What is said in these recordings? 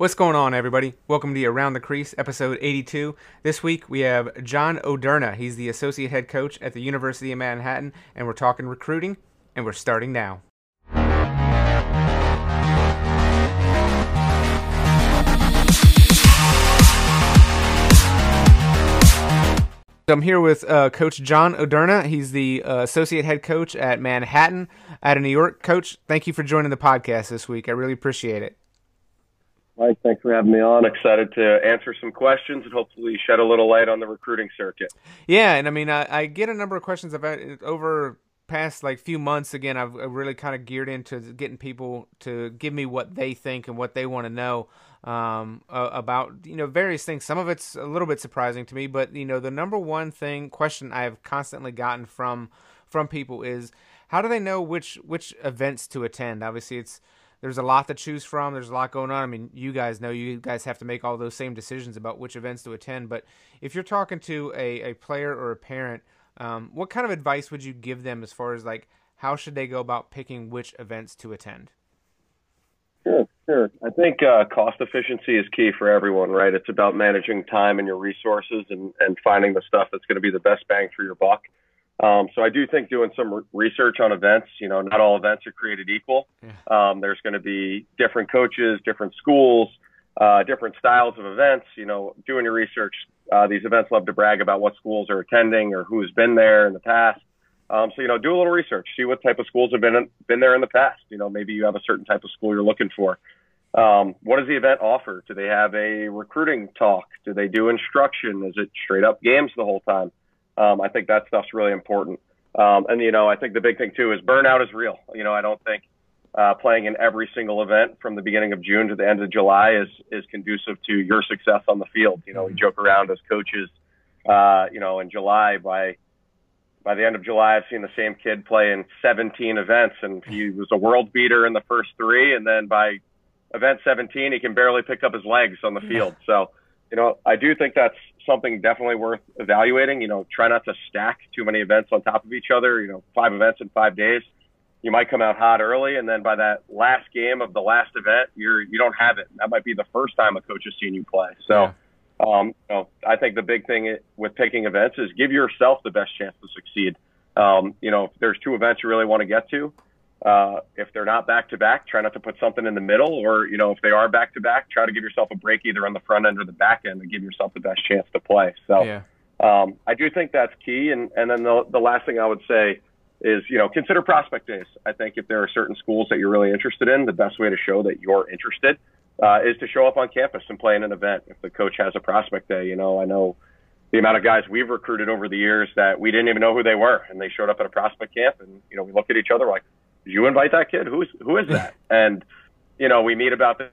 What's going on, everybody? Welcome to Around the Crease, episode 82. This week we have John Oderna. He's the associate head coach at the University of Manhattan, and we're talking recruiting, and we're starting now. I'm here with uh, Coach John Oderna. He's the uh, associate head coach at Manhattan out of New York. Coach, thank you for joining the podcast this week. I really appreciate it. Mike, thanks for having me on. Excited to answer some questions and hopefully shed a little light on the recruiting circuit. Yeah, and I mean, I, I get a number of questions about over past like few months. Again, I've, really kind of geared into getting people to give me what they think and what they want to know um, about you know various things. Some of it's a little bit surprising to me, but you know the number one thing question I've constantly gotten from from people is how do they know which which events to attend? Obviously, it's there's a lot to choose from. There's a lot going on. I mean, you guys know you guys have to make all those same decisions about which events to attend. But if you're talking to a, a player or a parent, um, what kind of advice would you give them as far as like how should they go about picking which events to attend? Sure, sure. I think uh, cost efficiency is key for everyone, right? It's about managing time and your resources and, and finding the stuff that's going to be the best bang for your buck. Um, so I do think doing some re- research on events, you know, not all events are created equal. Yeah. Um, there's going to be different coaches, different schools, uh, different styles of events. You know, doing your research, uh, these events love to brag about what schools are attending or who's been there in the past. Um, so you know, do a little research, see what type of schools have been in, been there in the past. You know, maybe you have a certain type of school you're looking for. Um, what does the event offer? Do they have a recruiting talk? Do they do instruction? Is it straight up games the whole time? Um, I think that stuff's really important. Um, and you know, I think the big thing too is burnout is real. You know, I don't think uh, playing in every single event from the beginning of June to the end of July is is conducive to your success on the field. You know, we joke around as coaches. Uh, you know, in July by by the end of July, I've seen the same kid play in 17 events, and he was a world beater in the first three, and then by event 17, he can barely pick up his legs on the field. So, you know, I do think that's something definitely worth evaluating. You know, try not to stack too many events on top of each other. You know, five events in five days. You might come out hot early, and then by that last game of the last event, you're you don't have it. That might be the first time a coach has seen you play. So, yeah. um, you know, I think the big thing with picking events is give yourself the best chance to succeed. Um, you know, if there's two events you really want to get to, uh, if they're not back to back, try not to put something in the middle, or you know, if they are back to back, try to give yourself a break either on the front end or the back end to give yourself the best chance to play. So, yeah. um, I do think that's key. And and then the the last thing I would say is you know consider prospect days. I think if there are certain schools that you're really interested in, the best way to show that you're interested uh, is to show up on campus and play in an event. If the coach has a prospect day, you know, I know the amount of guys we've recruited over the years that we didn't even know who they were, and they showed up at a prospect camp, and you know, we looked at each other like, you invite that kid? Who's who is that? and you know, we meet about the,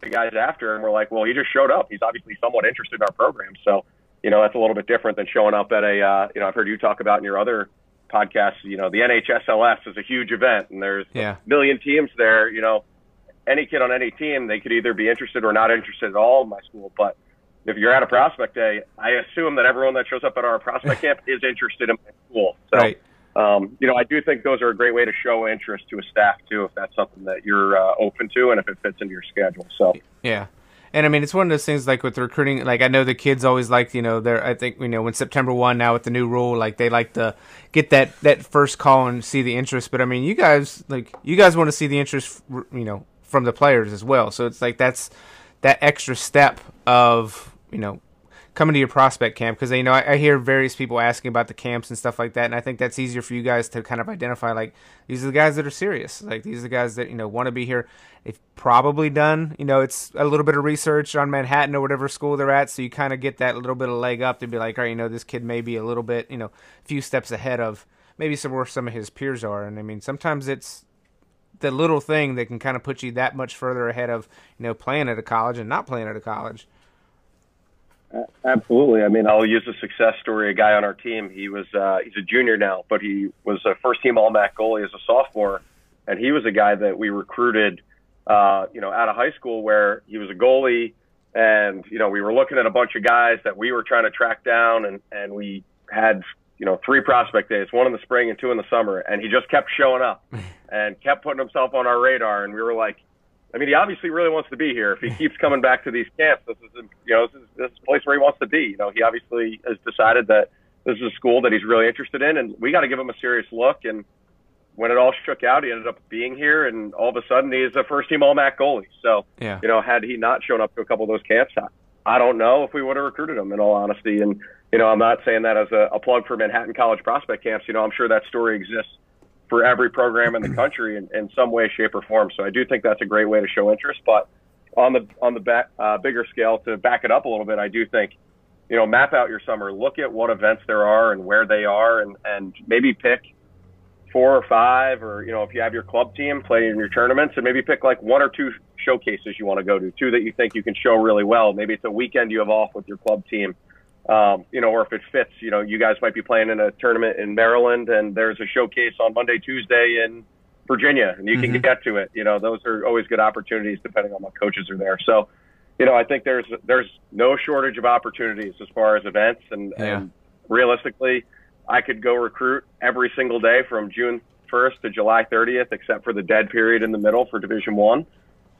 the guys after, and we're like, well, he just showed up. He's obviously somewhat interested in our program. So, you know, that's a little bit different than showing up at a, uh, you know, I've heard you talk about in your other podcasts. You know, the NHSLS is a huge event, and there's yeah. a million teams there. You know, any kid on any team, they could either be interested or not interested at all in my school, but if you're at a prospect day, I assume that everyone that shows up at our prospect camp is interested in my school. So right um, you know, I do think those are a great way to show interest to a staff too, if that's something that you're uh, open to and if it fits into your schedule. So yeah. And I mean, it's one of those things like with recruiting. Like I know the kids always like, you know, they're. I think you know when September one now with the new rule, like they like to get that that first call and see the interest. But I mean, you guys like you guys want to see the interest, you know, from the players as well. So it's like that's that extra step of you know coming to your prospect camp because you know I, I, hear various people asking about the camps and stuff like that, and I think that's easier for you guys to kind of identify like these are the guys that are serious, like these are the guys that you know want to be here. They've probably done you know it's a little bit of research on Manhattan or whatever school they're at, so you kind of get that little bit of leg up to be like, all right, you know this kid may be a little bit you know a few steps ahead of maybe some where some of his peers are, and I mean sometimes it's the little thing that can kind of put you that much further ahead of you know playing at a college and not playing at a college. Absolutely. I mean, I'll use a success story. A guy on our team, he was uh, he's a junior now, but he was a first team All MAAC goalie as a sophomore, and he was a guy that we recruited, uh, you know, out of high school where he was a goalie, and you know, we were looking at a bunch of guys that we were trying to track down, and and we had you know three prospect days, one in the spring and two in the summer, and he just kept showing up and kept putting himself on our radar, and we were like I mean, he obviously really wants to be here. If he keeps coming back to these camps, this is you know this is, this is a place where he wants to be. You know, he obviously has decided that this is a school that he's really interested in, and we got to give him a serious look. And when it all shook out, he ended up being here, and all of a sudden he's a first team All MAAC goalie. So, yeah. you know, had he not shown up to a couple of those camps, I don't know if we would have recruited him. In all honesty, and you know, I'm not saying that as a, a plug for Manhattan College prospect camps. You know, I'm sure that story exists for every program in the country in, in some way, shape, or form. So I do think that's a great way to show interest. But on the on the back, uh, bigger scale, to back it up a little bit, I do think, you know, map out your summer, look at what events there are and where they are, and and maybe pick four or five, or you know, if you have your club team play in your tournaments, and maybe pick like one or two showcases you want to go to, two that you think you can show really well. Maybe it's a weekend you have off with your club team um, you know, or if it fits, you know, you guys might be playing in a tournament in Maryland and there's a showcase on Monday, Tuesday in Virginia and you mm-hmm. can get to it. You know, those are always good opportunities depending on what coaches are there. So, you know, I think there's there's no shortage of opportunities as far as events and, yeah. and realistically, I could go recruit every single day from June 1st to July 30th, except for the dead period in the middle for Division One.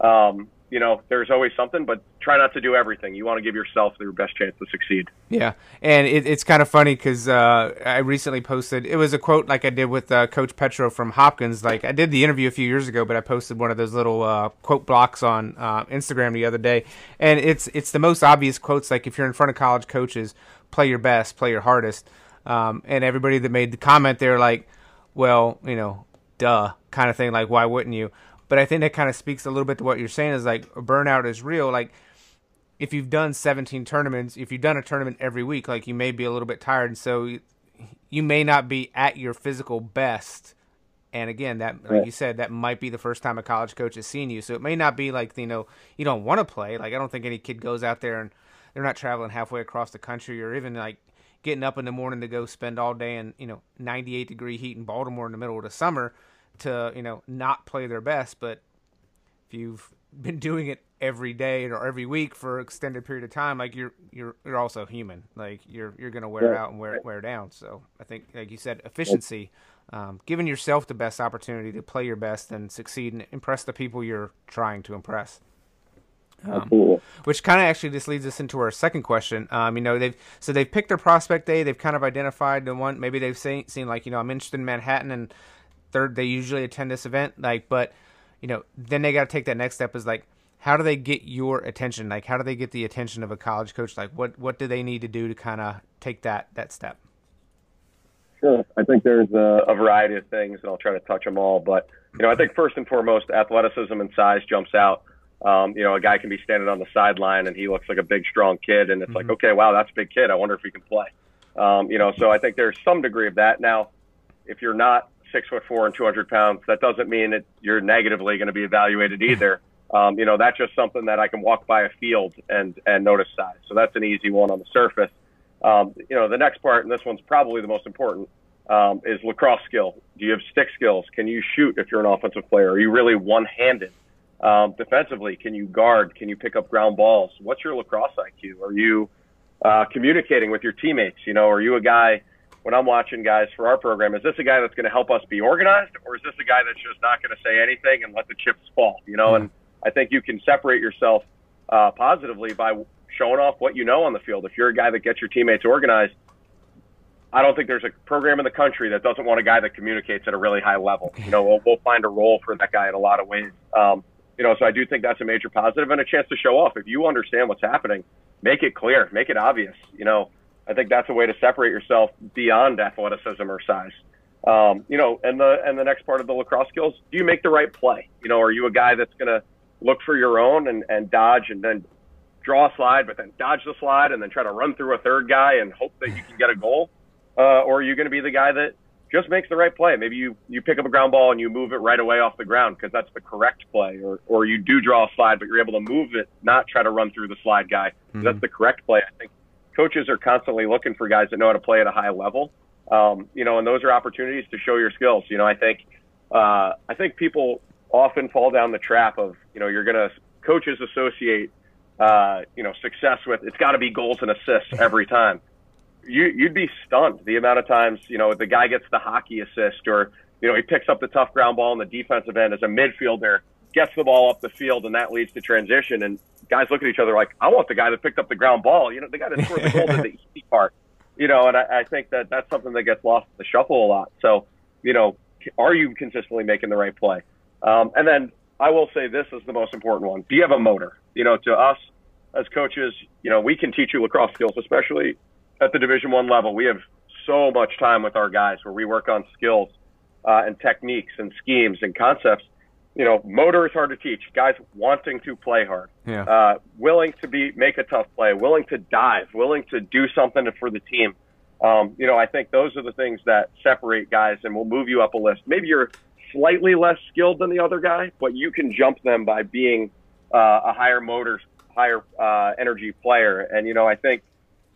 Um, you know, there's always something, but try not to do everything. You want to give yourself your best chance to succeed. Yeah, and it, it's kind of funny because uh, I recently posted. It was a quote like I did with uh, Coach Petro from Hopkins. Like I did the interview a few years ago, but I posted one of those little uh, quote blocks on uh, Instagram the other day, and it's it's the most obvious quotes. Like if you're in front of college coaches, play your best, play your hardest. Um, and everybody that made the comment, they're like, well, you know, duh, kind of thing. Like why wouldn't you? But I think that kind of speaks a little bit to what you're saying is like burnout is real. Like if you've done 17 tournaments, if you've done a tournament every week, like you may be a little bit tired, and so you may not be at your physical best. And again, that like you said, that might be the first time a college coach has seen you. So it may not be like you know you don't want to play. Like I don't think any kid goes out there and they're not traveling halfway across the country or even like getting up in the morning to go spend all day in you know 98 degree heat in Baltimore in the middle of the summer to you know not play their best, but if you've been doing it every day or every week for an extended period of time, like you're you're you're also human. Like you're you're gonna wear out and wear wear down. So I think, like you said, efficiency, um, giving yourself the best opportunity to play your best and succeed and impress the people you're trying to impress. Um, which kind of actually just leads us into our second question. Um, you know, they've so they've picked their prospect day. They've kind of identified the one. Maybe they've seen, seen like you know I'm interested in Manhattan and third they usually attend this event like but you know then they got to take that next step is like how do they get your attention? Like how do they get the attention of a college coach? Like what what do they need to do to kind of take that that step? Sure. I think there's a, a, variety of things and i'll try to touch them all but you know i think first and foremost athleticism and size jumps out. Um, you know a guy can be standing on the sideline and he looks like a big strong kid and it's mm-hmm. like okay wow that's a big kid. I wonder if he can play. Um, you know so i think there's some degree of that. Now if you're not six foot four and 200 pounds, that doesn't mean that you're negatively going to be evaluated either. Um, you know, that's just something that I can walk by a field and, and notice size. So that's an easy one on the surface. Um, you know, the next part, and this one's probably the most important, um, is lacrosse skill. Do you have stick skills? Can you shoot if you're an offensive player? Are you really one handed? Um, defensively, can you guard? Can you pick up ground balls? What's your lacrosse IQ? Are you uh, communicating with your teammates? You know, are you a guy when I'm watching guys for our program, is this a guy that's going to help us be organized, or is this a guy that's just not going to say anything and let the chips fall? You know, mm-hmm. and I think you can separate yourself uh, positively by showing off what you know on the field. If you're a guy that gets your teammates organized, I don't think there's a program in the country that doesn't want a guy that communicates at a really high level. You know, we'll, we'll find a role for that guy in a lot of ways. Um, you know, so I do think that's a major positive and a chance to show off. If you understand what's happening, make it clear, make it obvious. You know, I think that's a way to separate yourself beyond athleticism or size. Um, you know, and the and the next part of the lacrosse skills, do you make the right play? You know, are you a guy that's going to look for your own and, and dodge and then draw a slide, but then dodge the slide and then try to run through a third guy and hope that you can get a goal? Uh, or are you going to be the guy that just makes the right play? Maybe you, you pick up a ground ball and you move it right away off the ground because that's the correct play. Or, or you do draw a slide, but you're able to move it, not try to run through the slide guy. Mm-hmm. That's the correct play. I think coaches are constantly looking for guys that know how to play at a high level. Um, you know, and those are opportunities to show your skills. You know, I think uh, I think people often fall down the trap of you know you're going to coaches associate uh, you know success with it's got to be goals and assists every time. You you'd be stunned the amount of times you know the guy gets the hockey assist or you know he picks up the tough ground ball in the defensive end as a midfielder gets the ball up the field, and that leads to transition. And guys look at each other like, I want the guy that picked up the ground ball. You know, the guy that scored the goal did the easy part. You know, and I, I think that that's something that gets lost in the shuffle a lot. So, you know, are you consistently making the right play? Um, and then I will say this is the most important one. Do you have a motor? You know, to us as coaches, you know, we can teach you lacrosse skills, especially at the Division One level. We have so much time with our guys where we work on skills uh, and techniques and schemes and concepts. You know, motor is hard to teach. Guys wanting to play hard, Yeah. uh, willing to be make a tough play, willing to dive, willing to do something for the team. Um, you know, I think those are the things that separate guys and will move you up a list. Maybe you're slightly less skilled than the other guy, but you can jump them by being uh, a higher motor, higher uh, energy player. And you know, I think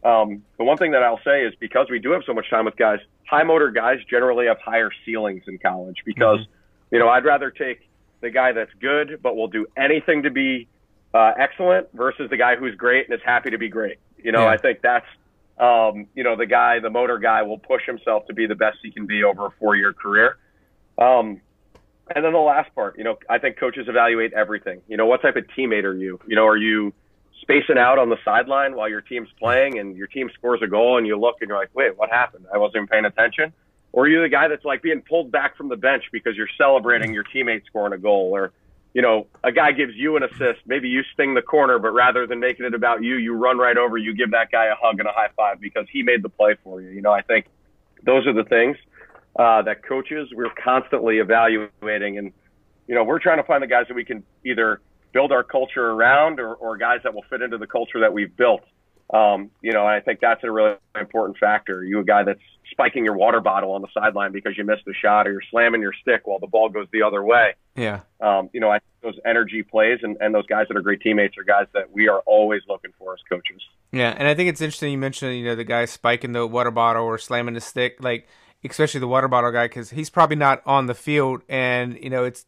um, the one thing that I'll say is because we do have so much time with guys, high motor guys generally have higher ceilings in college because you know I'd rather take the guy that's good but will do anything to be uh, excellent versus the guy who's great and is happy to be great. You know, Yeah. I think that's um, you know the guy, the motor guy, will push himself to be the best he can be over a four-year career. Um, and then the last part, you know, I think coaches evaluate everything. You know, what type of teammate are you? You know, are you spacing out on the sideline while your team's playing and your team scores a goal and you look and you're like, wait, what happened? I wasn't even paying attention. Or are you the guy that's like being pulled back from the bench because you're celebrating your teammate scoring a goal? Or, you know, a guy gives you an assist. Maybe you sting the corner, but rather than making it about you, you run right over, you give that guy a hug and a high five because he made the play for you. You know, I think those are the things uh, that coaches we're constantly evaluating, and you know we're trying to find the guys that we can either build our culture around or, or guys that will fit into the culture that we've built. Um, you know, I think that's a really important factor. You a guy that's spiking your water bottle on the sideline because you missed a shot, or you're slamming your stick while the ball goes the other way. Yeah. Um, you know, I think those energy plays and, and those guys that are great teammates are guys that we are always looking for as coaches. Yeah, and I think it's interesting you mentioned you know the guy spiking the water bottle or slamming the stick, like especially the water bottle guy, because he's probably not on the field, and you know it's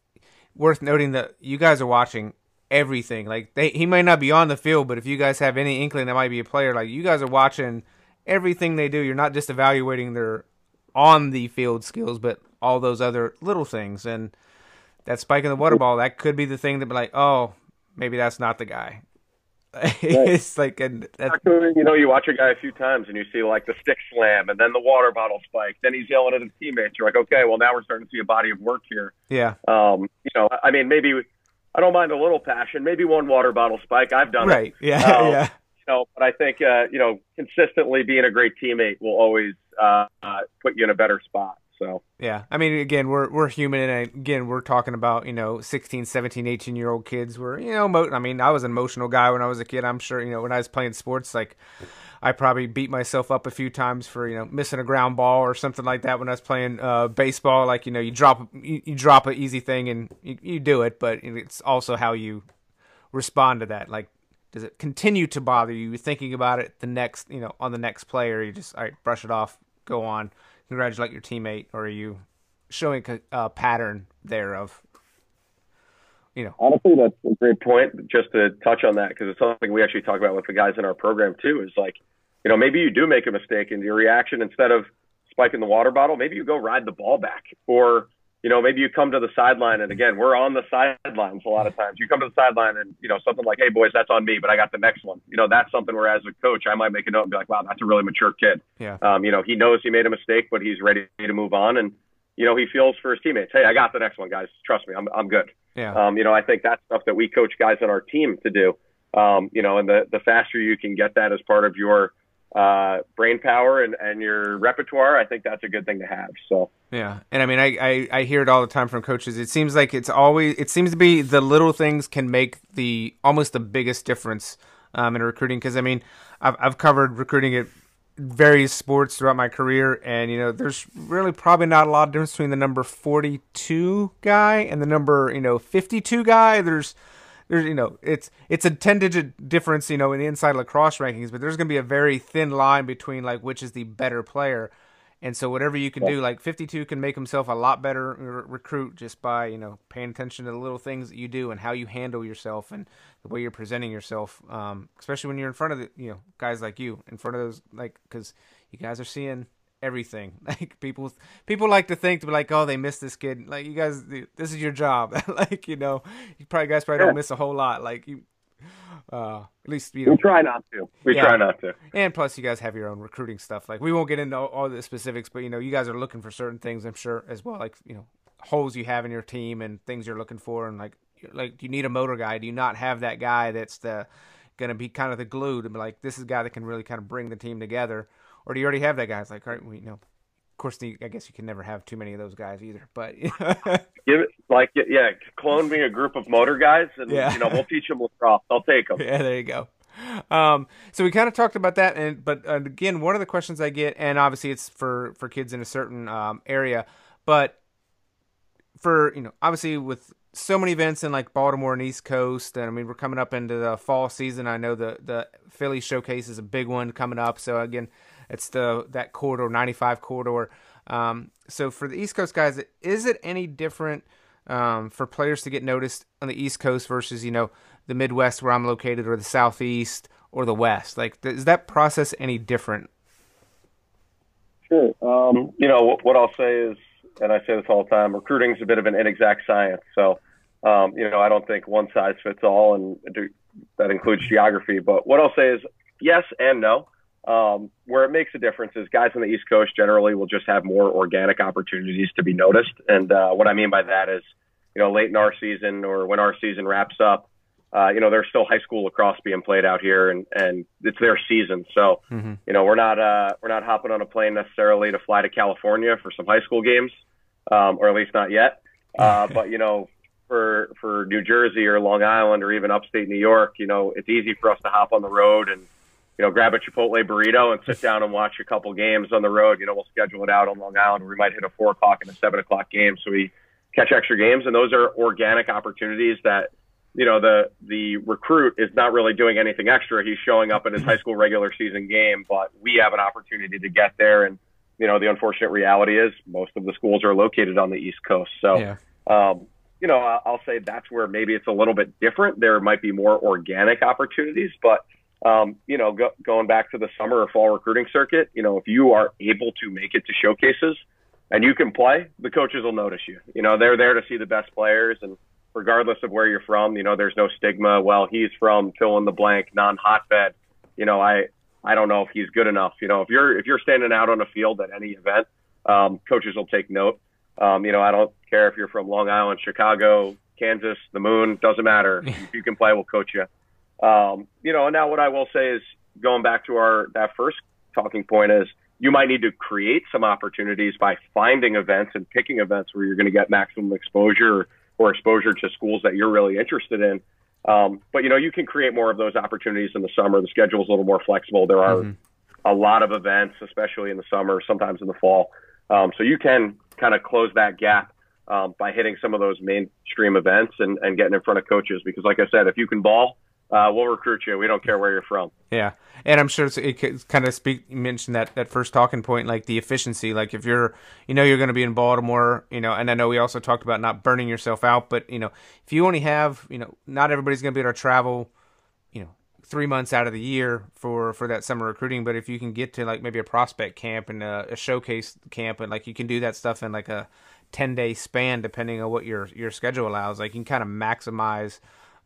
worth noting that you guys are watching everything. Like they, he might not be on the field, but if you guys have any inkling that might be a player, like you guys are watching everything they do. You're not just evaluating their on the field skills, but all those other little things. And that spike in the water ball, that could be the thing that be like, oh, maybe that's not the guy. it's like, and that's, You know, you watch a guy a few times and you see like the stick slam and then the water bottle spike. Then he's yelling at his teammates. You're like, okay, well now we're starting to see a body of work here. yeah, Um, you know, I mean, maybe I don't mind a little passion. Maybe one water bottle spike. I've done it. right, yeah, Um, yeah. You know, but I think uh, you know, consistently being a great teammate will always uh, uh, put you in a better spot. So Yeah. I mean, again, we're we're human, and again, we're talking about you know 16, 17, 18 year old kids. Where you know, mo- I mean, I was an emotional guy when I was a kid. I'm sure you know when I was playing sports, like I probably beat myself up a few times for you know missing a ground ball or something like that when I was playing uh, baseball. Like you know, you drop you, you drop an easy thing and you, you do it, but it's also how you respond to that. Like, does it continue to bother you? You're thinking about it the next, you know, on the next play, or You just all right, brush it off, go on, congratulate your teammate, or are you showing a, pattern there of, you know, honestly, that's a great point. Just to touch on that, because it's something we actually talk about with the guys in our program too. Is like, you know, maybe you do make a mistake, and your reaction instead of spiking the water bottle, maybe you go ride the ball back, or you know, maybe you come to the sideline, and again, we're on the sidelines a lot of times. You come to the sideline, and you know, something like, "Hey, boys, that's on me, but I got the next one." You know, that's something where, as a coach, I might make a note and be like, "Wow, that's a really mature kid." yeah, Um, you know, he knows he made a mistake, but he's ready to move on, and you know, he feels for his teammates. Hey, I got the next one, guys. Trust me, I'm I'm good. yeah, Um, you know, I think that's stuff that we coach guys on our team to do. Um, you know, and the the faster you can get that as part of your uh, brain power and, and your repertoire, I think that's a good thing to have. So yeah. And I mean, I, I I hear it all the time from coaches. It seems like it's always it seems to be the little things can make the almost the biggest difference um, in recruiting. Because I mean, I've I've covered recruiting at various sports throughout my career, and you know, there's really probably not a lot of difference between the number 42 guy and the number you know 52 guy. There's there's you know it's it's a 10 digit difference you know in the inside lacrosse rankings, but there's going to be a very thin line between like which is the better player. And so whatever you can do, like 52 can make himself a lot better re- recruit just by you know paying attention to the little things that you do and how you handle yourself and the way you're presenting yourself, um, especially when you're in front of the you know guys like you, in front of those like because you guys are seeing everything. Like people, people like to think to be like, oh, they missed this kid. Like you guys, this is your job. like you know, you probably guys probably don't miss a whole lot. Like you, uh, at least you know, we try not to. We yeah. try not to. And plus, you guys have your own recruiting stuff. Like we won't get into all, all the specifics, but you know, you guys are looking for certain things. I'm sure as well. Like you know, holes you have in your team and things you're looking for, and like like do you need a motor guy? Do you not have that guy that's the going to be kind of the glue to be like this is a guy that can really kind of bring the team together, or do you already have that guy? It's like all right, we know. Of course, the, I guess you can never have too many of those guys either. But give it like yeah, clone me a group of motor guys, and yeah. you know we'll teach them lacrosse. I'll take them. Yeah, there you go. Um, so we kind of talked about that, and but uh, again, one of the questions I get, and obviously it's for for kids in a certain um, area, but for you know, obviously with so many events in like Baltimore and East Coast, and I mean we're coming up into the fall season. I know the the Philly Showcase is a big one coming up. So again, it's the that corridor, 95 corridor. Um, so for the East Coast guys, is it any different um, for players to get noticed on the East Coast versus you know the Midwest where I'm located, or the Southeast, or the West? Like, is that process any different? Sure. Um, you know what, what I'll say is and I say this all the time, recruiting is a bit of an inexact science. So, um, you know, I don't think one size fits all, and that includes geography. But what I'll say is yes and no. Um, where it makes a difference is guys on the East Coast generally will just have more organic opportunities to be noticed. And uh, what I mean by that is, you know, late in our season or when our season wraps up, uh, you know, there's still high school lacrosse being played out here, and and it's their season. So, mm-hmm. you know, we're not uh, we're not hopping on a plane necessarily to fly to California for some high school games um, or at least not yet. Uh, but you know, for for New Jersey or Long Island or even upstate New York, you know, it's easy for us to hop on the road and you know grab a Chipotle burrito and sit down and watch a couple games on the road. You know, we'll schedule it out on Long Island. Where we might hit a four o'clock and a seven o'clock game, so we catch extra games, and those are organic opportunities that you know the the recruit is not really doing anything extra. He's showing up in his high school regular season game, but we have an opportunity to get there and you know, the unfortunate reality is most of the schools are located on the East Coast. So, yeah. um, you know, I'll say that's where maybe it's a little bit different. There might be more organic opportunities, but um, you know, go, going back to the summer or fall recruiting circuit, you know, if you are able to make it to showcases and you can play, the coaches will notice you. You know, they're there to see the best players, and regardless of where you're from, you know, there's no stigma. Well, he's from fill in the blank, non-hotbed. You know, I I don't know if he's good enough. You know, if you're if you're standing out on a field at any event, um, coaches will take note. Um, you know, I don't care if you're from Long Island, Chicago, Kansas, the Moon, doesn't matter. if you can play, we'll coach you. Um, you know, and now what I will say is going back to our that first talking point is you might need to create some opportunities by finding events and picking events where you're going to get maximum exposure or exposure to schools that you're really interested in. Um, but you know, you can create more of those opportunities in the summer. The schedule is a little more flexible. There are mm-hmm. a lot of events, especially in the summer, sometimes in the fall. Um, so you can kind of close that gap um, by hitting some of those mainstream events and, and getting in front of coaches. Because, like I said, if you can ball, uh, we'll recruit you. We don't care where you're from. Yeah, and I'm sure it's, it kind of speak. Mentioned that that first talking point, like the efficiency. Like if you're, you know, you're going to be in Baltimore, you know, and I know we also talked about not burning yourself out, but you know, if you only have, you know, not everybody's going to be able to travel, you know, three months out of the year for for that summer recruiting. But if you can get to like maybe a prospect camp and a, a showcase camp, and like you can do that stuff in like a ten day span, depending on what your your schedule allows, like you can kind of maximize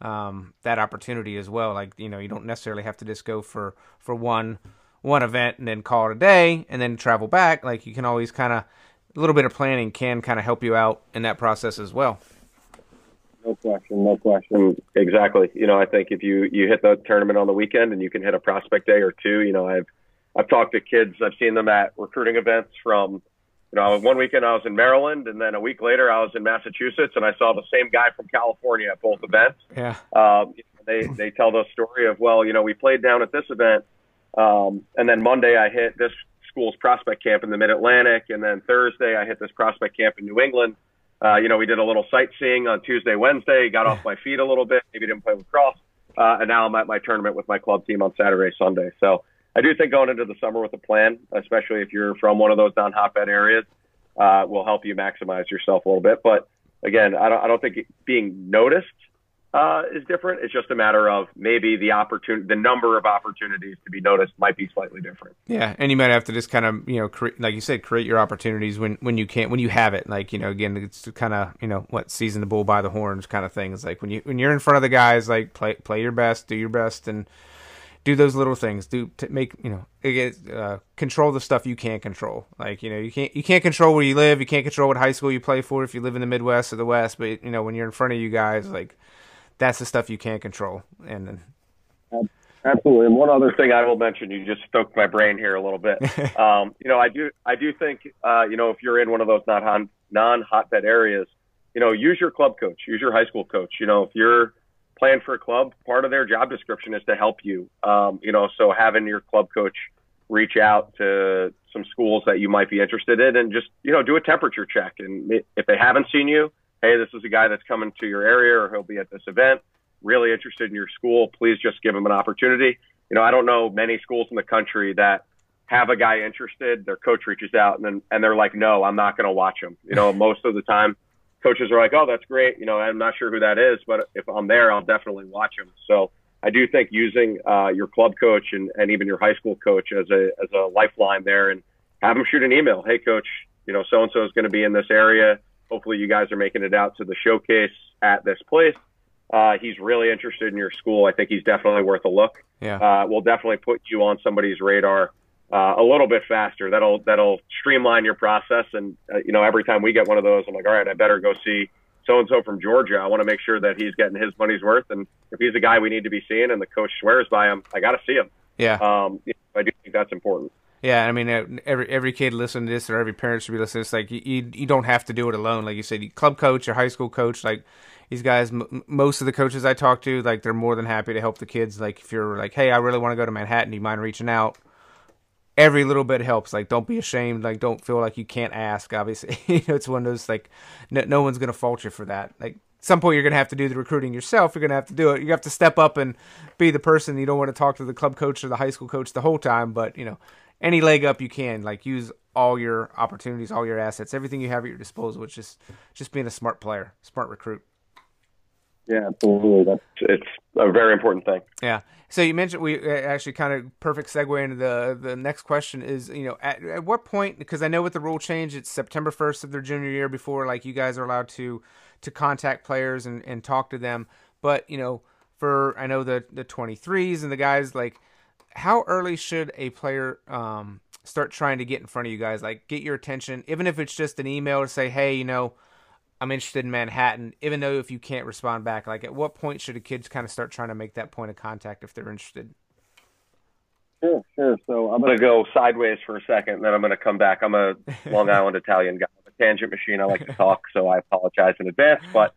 um, that opportunity as well. Like you know, you don't necessarily have to just go for for one one event and then call it a day and then travel back. Like you can always kind of a little bit of planning can kind of help you out in that process as well. No question, no question. Exactly. You know, I think if you you hit the tournament on the weekend and you can hit a prospect day or two, you know, I've I've talked to kids, I've seen them at recruiting events from you know, one weekend I was in Maryland, and then a week later I was in Massachusetts, and I saw the same guy from California at both events. Yeah. Um, they they tell the story of well, you know, we played down at this event, um, and then Monday I hit this school's prospect camp in the Mid Atlantic, and then Thursday I hit this prospect camp in New England. Uh, you know, we did a little sightseeing on Tuesday, Wednesday, got off my feet a little bit, maybe didn't play lacrosse, uh, and now I'm at my tournament with my club team on Saturday, Sunday. So I do think going into the summer with a plan, especially if you're from one of those non hotbed areas, uh, will help you maximize yourself a little bit. But again, I don't, I don't think being noticed uh, is different. It's just a matter of maybe the opportunity, the number of opportunities to be noticed might be slightly different. Yeah, and you might have to just kind of you know, create, like you said, create your opportunities when when you can't when you have it. Like you know, again, it's kind of you know what season the bull by the horns kind of thing. It's like when you when you're in front of the guys, like play play your best, do your best, and do those little things. Do to make you know uh, control the stuff you can't control. Like you know you can't you can't control where you live. You can't control what high school you play for if you live in the Midwest or the West. But you know when you're in front of you guys, like that's the stuff you can't control. And then absolutely. And one other thing I will mention, you just stoked my brain here a little bit. um, you know I do I do think uh, you know if you're in one of those non non hotbed areas, you know use your club coach, use your high school coach. You know if you're playing for a club, part of their job description is to help you. Um, you know, so having your club coach reach out to some schools that you might be interested in and just, you know, do a temperature check. And if they haven't seen you, hey, this is a guy that's coming to your area or he'll be at this event, really interested in your school, please just give him an opportunity. You know, I don't know many schools in the country that have a guy interested, their coach reaches out and then, and they're like, no, I'm not going to watch him. You know, most of the time coaches are like, oh, that's great. You know, I'm not sure who that is, but if I'm there, I'll definitely watch him. So I do think using uh, your club coach and, and even your high school coach as a as a lifeline there, and have them shoot an email. Hey, coach, you know, so and so is going to be in this area. Hopefully, you guys are making it out to the showcase at this place. Uh, he's really interested in your school. I think he's definitely worth a look. Yeah, uh, we'll definitely put you on somebody's radar uh, a little bit faster. That'll that'll streamline your process. And uh, you know, every time we get one of those, I'm like, all right, I better go see so and so from Georgia. I want to make sure that he's getting his money's worth. And if he's a guy we need to be seeing, and the coach swears by him, I got to see him. Yeah, um, I do think that's important. Yeah, I mean, uh, every every kid listening to this, or every parent should be listening. It's like you, you, you don't have to do it alone. Like you said, club coach or high school coach, like these guys, m- most of the coaches I talk to, like they're more than happy to help the kids. Like if you're like, hey, I really want to go to Manhattan, do you mind reaching out? Every little bit helps. Like, don't be ashamed. Like, don't feel like you can't ask. Obviously, you know, it's one of those like, no, no one's gonna fault you for that. Like, some point you're gonna have to do the recruiting yourself. You're gonna have to do it. You have to step up and be the person. You don't want to talk to the club coach or the high school coach the whole time, but you know, any leg up you can. Like, use all your opportunities, all your assets, everything you have at your disposal. Which is just being a smart player, smart recruit. Yeah, absolutely. That's it's a very important thing. Yeah. So you mentioned we uh, actually kind of perfect segue into the the next question is you know at, at what point because I know with the rule change it's September first of their junior year before like you guys are allowed to to contact players and, and talk to them but you know for I know the the 23s and the guys like how early should a player um, start trying to get in front of you guys like get your attention even if it's just an email to say hey you know I'm interested in Manhattan, even though if you can't respond back, like at what point should a kid kind of start trying to make that point of contact if they're interested? Sure, sure. So I'm going to go sideways for a second, and then I'm going to come back. I'm a Long Island Italian guy, I'm a tangent machine. I like to talk, so I apologize in advance, but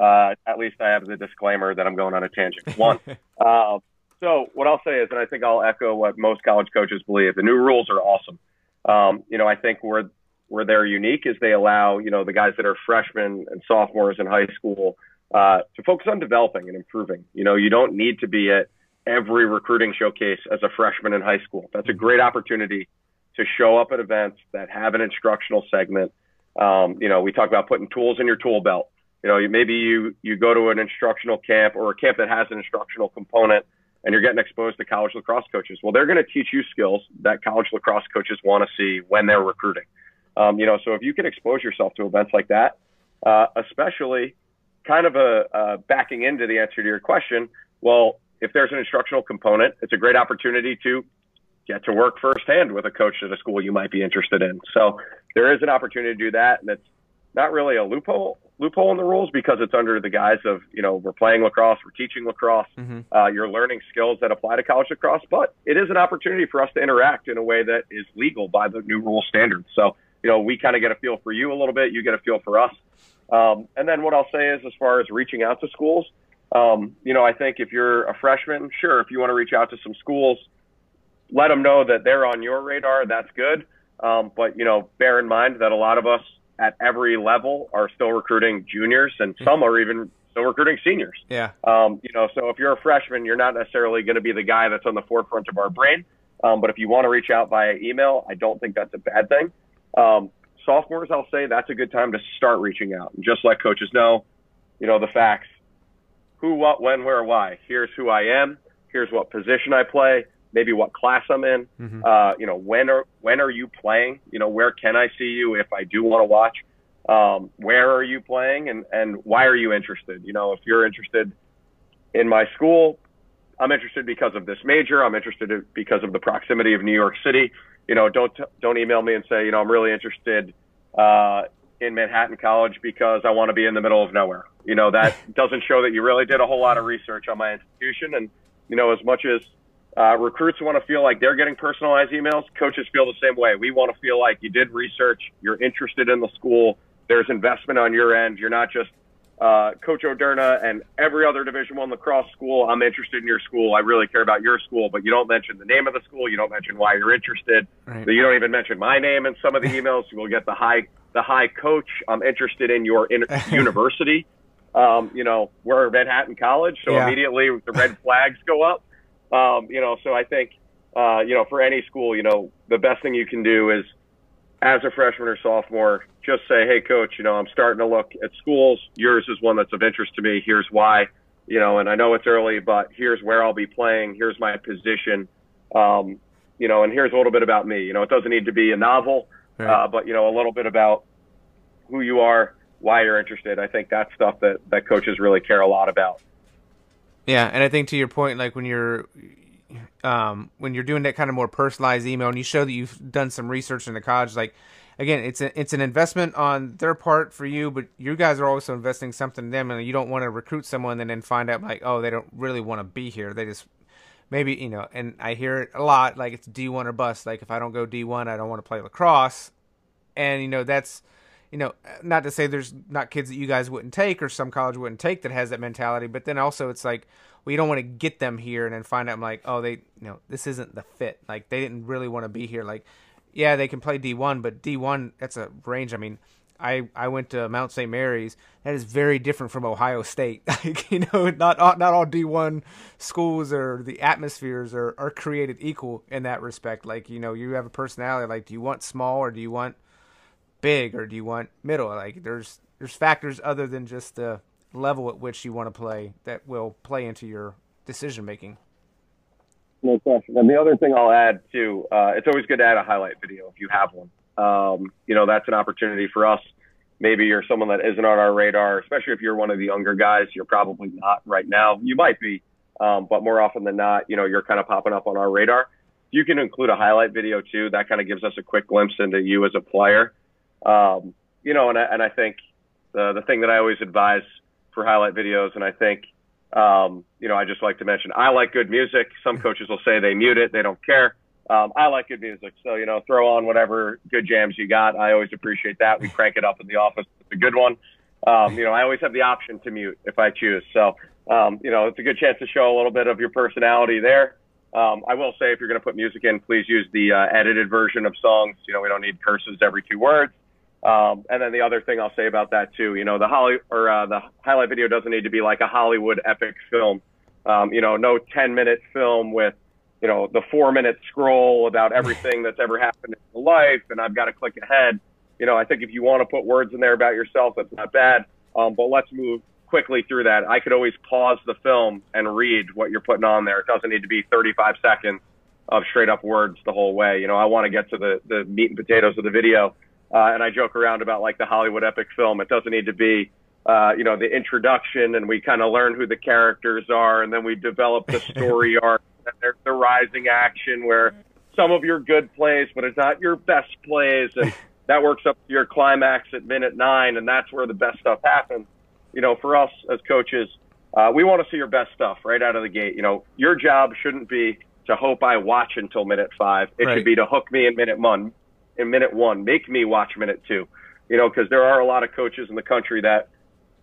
uh, at least I have the disclaimer that I'm going on a tangent. One. uh, so what I'll say is, and I think I'll echo what most college coaches believe, the new rules are awesome. Um, you know, I think we're where they're unique is they allow you know the guys that are freshmen and sophomores in high school uh, to focus on developing and improving. You know, you don't need to be at every recruiting showcase as a freshman in high school. That's a great opportunity to show up at events that have an instructional segment. Um, you know, we talk about putting tools in your tool belt. You know, maybe you you go to an instructional camp or a camp that has an instructional component and you're getting exposed to college lacrosse coaches. Well, they're going to teach you skills that college lacrosse coaches want to see when they're recruiting. Um, you know, so if you can expose yourself to events like that, uh, especially kind of a uh, backing into the answer to your question, well, if there's an instructional component, it's a great opportunity to get to work firsthand with a coach at a school you might be interested in. So there is an opportunity to do that, and it's not really a loophole loophole in the rules because it's under the guise of you know we're playing lacrosse, we're teaching lacrosse, mm-hmm. uh, you're learning skills that apply to college lacrosse, but it is an opportunity for us to interact in a way that is legal by the new rule standards. So you know, we kind of get a feel for you a little bit, you get a feel for us. Um, and then what I'll say is, as far as reaching out to schools, um, you know, I think if you're a freshman, sure, if you want to reach out to some schools, let them know that they're on your radar. That's good. Um, but you know, bear in mind that a lot of us at every level are still recruiting juniors, and some are even still recruiting seniors. Yeah. Um, you know, so if you're a freshman, you're not necessarily going to be the guy that's on the forefront of our brain. Um, but if you want to reach out via email, I don't think that's a bad thing. Um, sophomores, I'll say that's a good time to start reaching out and just let coaches know, you know, the facts. who, what, when, where, why. Here's who I am. Here's what position I play. Maybe what class I'm in. Mm-hmm. Uh, you know, when are when are you playing? You know, where can I see you if I do want to watch? Um, where are you playing, and and why are you interested? You know, if you're interested in my school, I'm interested because of this major. I'm interested because of the proximity of New York City. You know, don't don't email me and say, you know, I'm really interested uh, in Manhattan College because I want to be in the middle of nowhere. You know, that doesn't show that you really did a whole lot of research on my institution. And, you know, as much as uh, recruits want to feel like they're getting personalized emails, coaches feel the same way. We want to feel like you did research, you're interested in the school, there's investment on your end. You're not just uh, Coach Oderna and every other Division One lacrosse school. I'm interested in your school. I really care about your school, but you don't mention the name of the school. You don't mention why you're interested. Right. You don't even mention my name in some of the emails. You will get the high the high coach. I'm interested in your in- university. Um, you know, we're Manhattan College, so yeah. immediately the red flags go up. Um, you know, so I think uh, you know for any school, you know, the best thing you can do is as a freshman or sophomore, just say, hey, coach, you know, I'm starting to look at schools. Yours is one that's of interest to me. Here's why, you know, and I know it's early, but here's where I'll be playing. Here's my position, um, you know, and here's a little bit about me. You know, it doesn't need to be a novel, right. uh, but, you know, a little bit about who you are, why you're interested. I think that's stuff that, that coaches really care a lot about. Yeah, and I think to your point, like when you're um, when you're doing that kind of more personalized email and you show that you've done some research in the college, like again, it's a, it's an investment on their part for you, but you guys are also investing something in them, and you don't want to recruit someone and then find out like, oh, they don't really want to be here. They just maybe you know, and I hear it a lot, like it's D one or bust. Like if I don't go D one, I don't want to play lacrosse, and you know that's you know, not to say there's not kids that you guys wouldn't take or some college wouldn't take that has that mentality, but then also it's like, well, you don't want to get them here and then find out I'm like, oh, they, you know, this isn't the fit. Like they didn't really want to be here. Like, yeah, they can play D1, but D1 that's a range. I mean, I I went to Mount St. Mary's. That is very different from Ohio State. like you know, not all, not all D1 schools or the atmospheres are are created equal in that respect. Like you know, you have a personality. Like, do you want small or do you want big or do you want middle? Like there's there's factors other than just the level at which you want to play that will play into your decision making. No question. And the other thing I'll add too, uh, it's always good to add a highlight video if you have one. Um, you know, that's an opportunity for us. Maybe you're someone that isn't on our radar, especially if you're one of the younger guys. You're probably not right now. You might be, um, but more often than not, you know, you're kind of popping up on our radar. You can include a highlight video too. That kind of gives us a quick glimpse into you as a player. Um, you know, and I, and I think the the thing that I always advise for highlight videos, and I think, um, you know, I just like to mention I like good music. Some coaches will say they mute it, they don't care. Um, I like good music, so you know, throw on whatever good jams you got. I always appreciate that. We crank it up in the office. It's a good one. Um, you know, I always have the option to mute if I choose. So, um, you know, it's a good chance to show a little bit of your personality there. Um, I will say, if you're going to put music in, please use the uh, edited version of songs. You know, we don't need curses every two words. Um, and then the other thing I'll say about that too, you know, the Holly or uh, the highlight video doesn't need to be like a Hollywood epic film. Um, you know, no 10 minute film with, you know, the four minute scroll about everything that's ever happened in life, and I've got to click ahead. You know, I think if you want to put words in there about yourself, that's not bad. Um, but let's move quickly through that. I could always pause the film and read what you're putting on there. It doesn't need to be 35 seconds of straight up words the whole way. You know, I want to get to the the meat and potatoes of the video uh, and I joke around about like the Hollywood epic film. It doesn't need to be, uh, you know, the introduction and we kind of learn who the characters are and then we develop the story arc and there's the rising action where some of your good plays, but it's not your best plays. And that works up to your climax at minute nine. And that's where the best stuff happens. You know, for us as coaches, uh, we want to see your best stuff right out of the gate. You know, your job shouldn't be to hope I watch until minute five. It right. should be to hook me in minute one in minute one. Make me watch minute two. You know, because there are a lot of coaches in the country that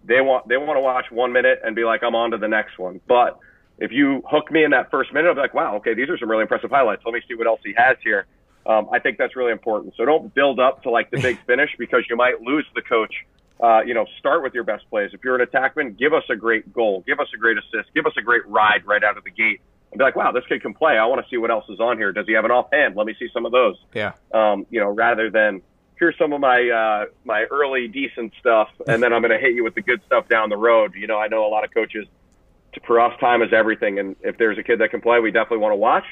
they want they want to watch one minute and be like, I'm on to the next one. But if you hook me in that first minute, I'll be like, wow, okay, these are some really impressive highlights. Let me see what else he has here. Um, I think that's really important. So don't build up to like the big finish because you might lose the coach. Uh, you know, start with your best plays. If you're an attackman, give us a great goal, give us a great assist, give us a great ride right out of the gate and be like, wow, this kid can play. I want to see what else is on here. Does he have an offhand? Let me see some of those. Yeah. Um, you know, rather than here's some of my uh, my early decent stuff, and then I'm going to hit you with the good stuff down the road. You know, I know a lot of coaches to for us, time is everything. And if there's a kid that can play, we definitely want to watch.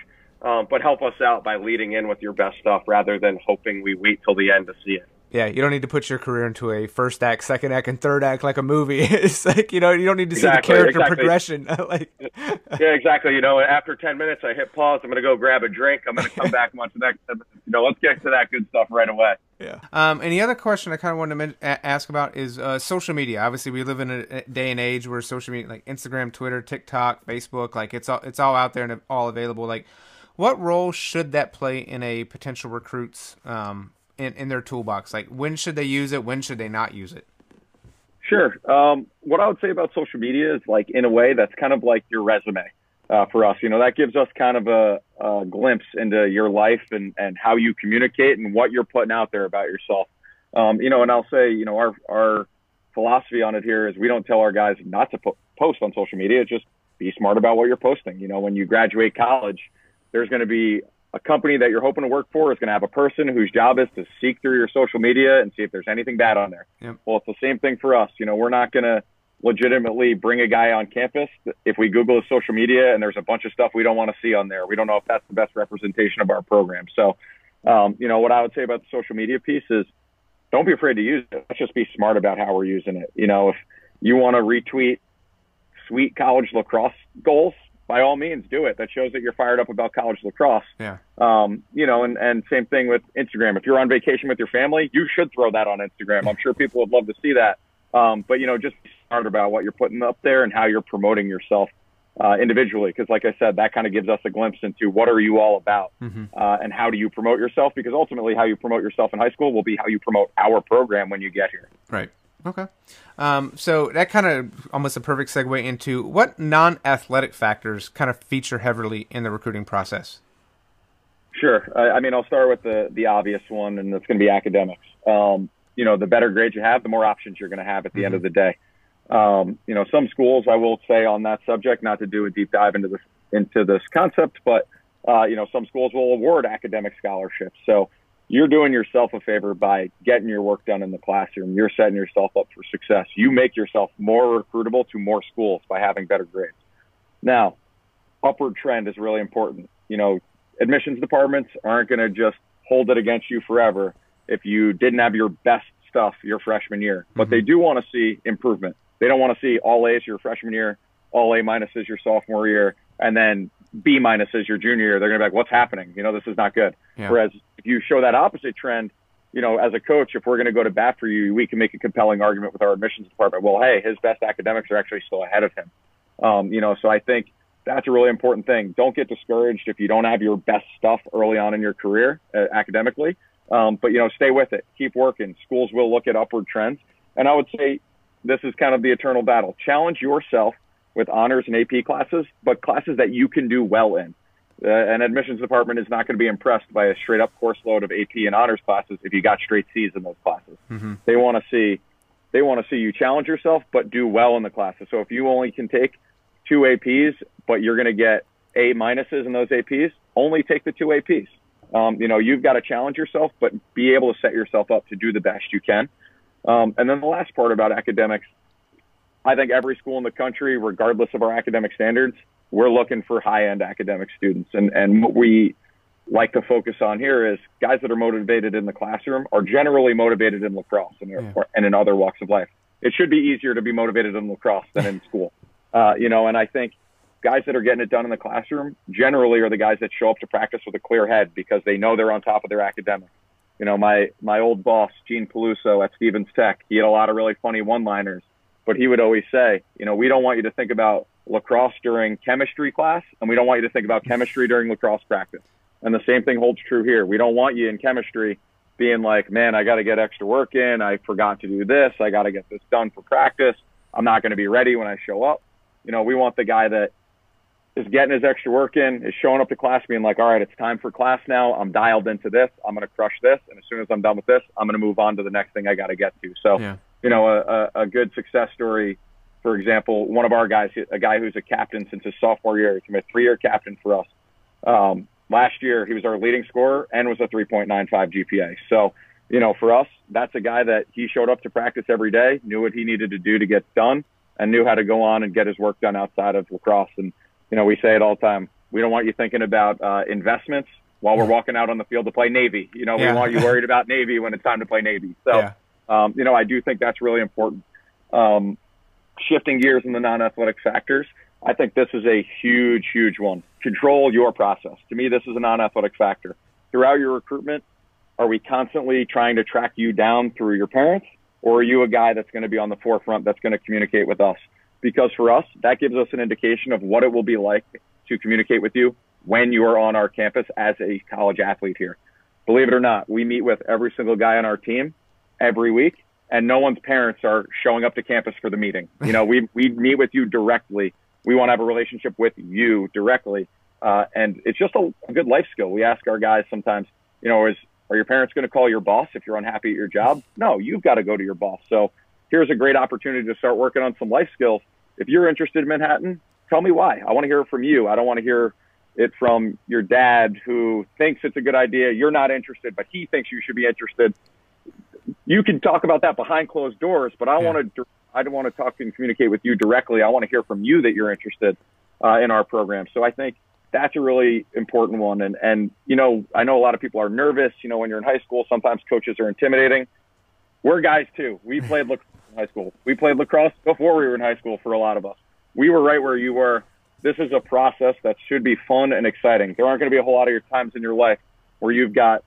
Um, but help us out by leading in with your best stuff rather than hoping we wait till the end to see it. Yeah, you don't need to put your career into a first act, second act, and third act like a movie. it's like you know you don't need to exactly, see the character exactly. progression. like, yeah, exactly. You know, after ten minutes, I hit pause. I'm going to go grab a drink. I'm going to come back and watch the next. You know, let's get to that good stuff right away. Yeah. Um, and the other question I kind of wanted to ask about is uh, social media. Obviously, we live in a day and age where social media, like Instagram, Twitter, TikTok, Facebook, like it's all it's all out there and all available. Like, what role should that play in a potential recruit's um, in, in their toolbox? Like, when should they use it? When should they not use it? Sure. Um, what I would say about social media is like, in a way, that's kind of like your resume uh, for us. You know, that gives us kind of a, a glimpse into your life and, and how you communicate and what you're putting out there about yourself. Um, you know, and I'll say, you know, our, our philosophy on it here is we don't tell our guys not to po- post on social media. Just be smart about what you're posting. You know, when you graduate college, there's going to be a company that you're hoping to work for is going to have a person whose job is to seek through your social media and see if there's anything bad on there. Yep. Well, it's the same thing for us. You know, we're not going to legitimately bring a guy on campus if we Google his social media and there's a bunch of stuff we don't want to see on there. We don't know if that's the best representation of our program. So, um, you know, what I would say about the social media piece is don't be afraid to use it. Let's just be smart about how we're using it. You know, if you want to retweet sweet college lacrosse goals, by all means do it. That shows that you're fired up about college lacrosse. Yeah. Um, you know, and, and same thing with Instagram. If you're on vacation with your family, you should throw that on Instagram. I'm sure people would love to see that. Um, but you know, just be smart about what you're putting up there and how you're promoting yourself uh, individually. Because, like I said, that kind of gives us a glimpse into what are you all about mm-hmm. uh, and how do you promote yourself. Because ultimately, how you promote yourself in high school will be how you promote our program when you get here. Right. Okay. Um, so that kind of almost a perfect segue into what non-athletic factors kind of feature heavily in the recruiting process. Sure. I, I mean, I'll start with the the obvious one, and it's going to be academics. Um, you know, the better grades you have, the more options you're going to have at the mm-hmm. end of the day. Um, you know, some schools, I will say on that subject, not to do a deep dive into this into this concept, but uh, you know, some schools will award academic scholarships. So you're doing yourself a favor by getting your work done in the classroom. You're setting yourself up for success. You make yourself more recruitable to more schools by having better grades. Now, upward trend is really important. You know, admissions departments aren't going to just hold it against you forever if you didn't have your best stuff your freshman year, but mm-hmm. they do want to see improvement. They don't want to see all A's your freshman year, all A minuses your sophomore year, and then B minuses your junior year. They're going to be like, what's happening? You know, this is not good. Yeah. Whereas if you show that opposite trend, you know, as a coach, if we're going to go to bat for you, we can make a compelling argument with our admissions department. Well, hey, his best academics are actually still ahead of him. Um, you know, so I think that's a really important thing. Don't get discouraged if you don't have your best stuff early on in your career uh, academically. Um, but you know, stay with it. Keep working. Schools will look at upward trends, and I would say this is kind of the eternal battle. Challenge yourself with honors and AP classes, but classes that you can do well in. Uh, an admissions department is not going to be impressed by a straight up course load of AP and honors classes if you got straight C's in those classes. Mm-hmm. They want to see they want to see you challenge yourself but do well in the classes. So if you only can take two APs but you're going to get A minuses in those APs, only take the two APs. Um, you know, you've got to challenge yourself, but be able to set yourself up to do the best you can. Um, and then the last part about academics, I think every school in the country, regardless of our academic standards, we're looking for high end academic students. And, and what we like to focus on here is guys that are motivated in the classroom are generally motivated in lacrosse and, yeah. and in other walks of life. It should be easier to be motivated in lacrosse than in school. Uh, you know, and I think guys that are getting it done in the classroom generally are the guys that show up to practice with a clear head because they know they're on top of their academics. You know, my, my old boss, Gene Peluso at Stevens Tech, he had a lot of really funny one liners, but he would always say, you know, we don't want you to think about lacrosse during chemistry class, and we don't want you to think about chemistry during lacrosse practice. And the same thing holds true here. We don't want you in chemistry being like, man, I got to get extra work in. I forgot to do this. I got to get this done for practice. I'm not going to be ready when I show up. You know, we want the guy that is getting his extra work in, is showing up to class being like, all right, it's time for class now. I'm dialed into this. I'm going to crush this. And as soon as I'm done with this, I'm going to move on to the next thing I got to get to. So, yeah. You know, a, a good success story, for example, one of our guys, a guy who's a captain since his sophomore year, he's been a three year captain for us. Um, last year, he was our leading scorer and was a 3.95 GPA. So, you know, for us, that's a guy that he showed up to practice every day, knew what he needed to do to get done and knew how to go on and get his work done outside of lacrosse. And you know, we say it all the time. We don't want you thinking about uh, investments while we're walking out on the field to play Navy. You know, yeah. we want you worried about Navy when it's time to play Navy. So, yeah. Um, you know, I do think that's really important. Um, shifting gears in the non-athletic factors, I think this is a huge, huge one. Control your process. To me, this is a non-athletic factor. Throughout your recruitment, are we constantly trying to track you down through your parents, or are you a guy that's going to be on the forefront that's going to communicate with us? Because for us, that gives us an indication of what it will be like to communicate with you when you are on our campus as a college athlete here. Believe it or not, we meet with every single guy on our team every week, and no one's parents are showing up to campus for the meeting. You know, we, we meet with you directly. We want to have a relationship with you directly. Uh, and it's just a, a good life skill. We ask our guys sometimes, you know, is, are your parents going to call your boss if you're unhappy at your job? No, you've got to go to your boss. So here's a great opportunity to start working on some life skills. If you're interested in Manhattan, tell me why. I want to hear it from you. I don't want to hear it from your dad who thinks it's a good idea. You're not interested, but he thinks you should be interested. You can talk about that behind closed doors, but I yeah. want to I don't want to talk and communicate with you directly. I want to hear from you that you're interested uh, in our program. So I think that's a really important one. And and you know I know a lot of people are nervous. You know when you're in high school, sometimes coaches are intimidating. We're guys too. We played lacrosse in high school. We played lacrosse before we were in high school for a lot of us. We were right where you were this is a process that should be fun and exciting. There aren't going to be a whole lot of your times in your life where you've got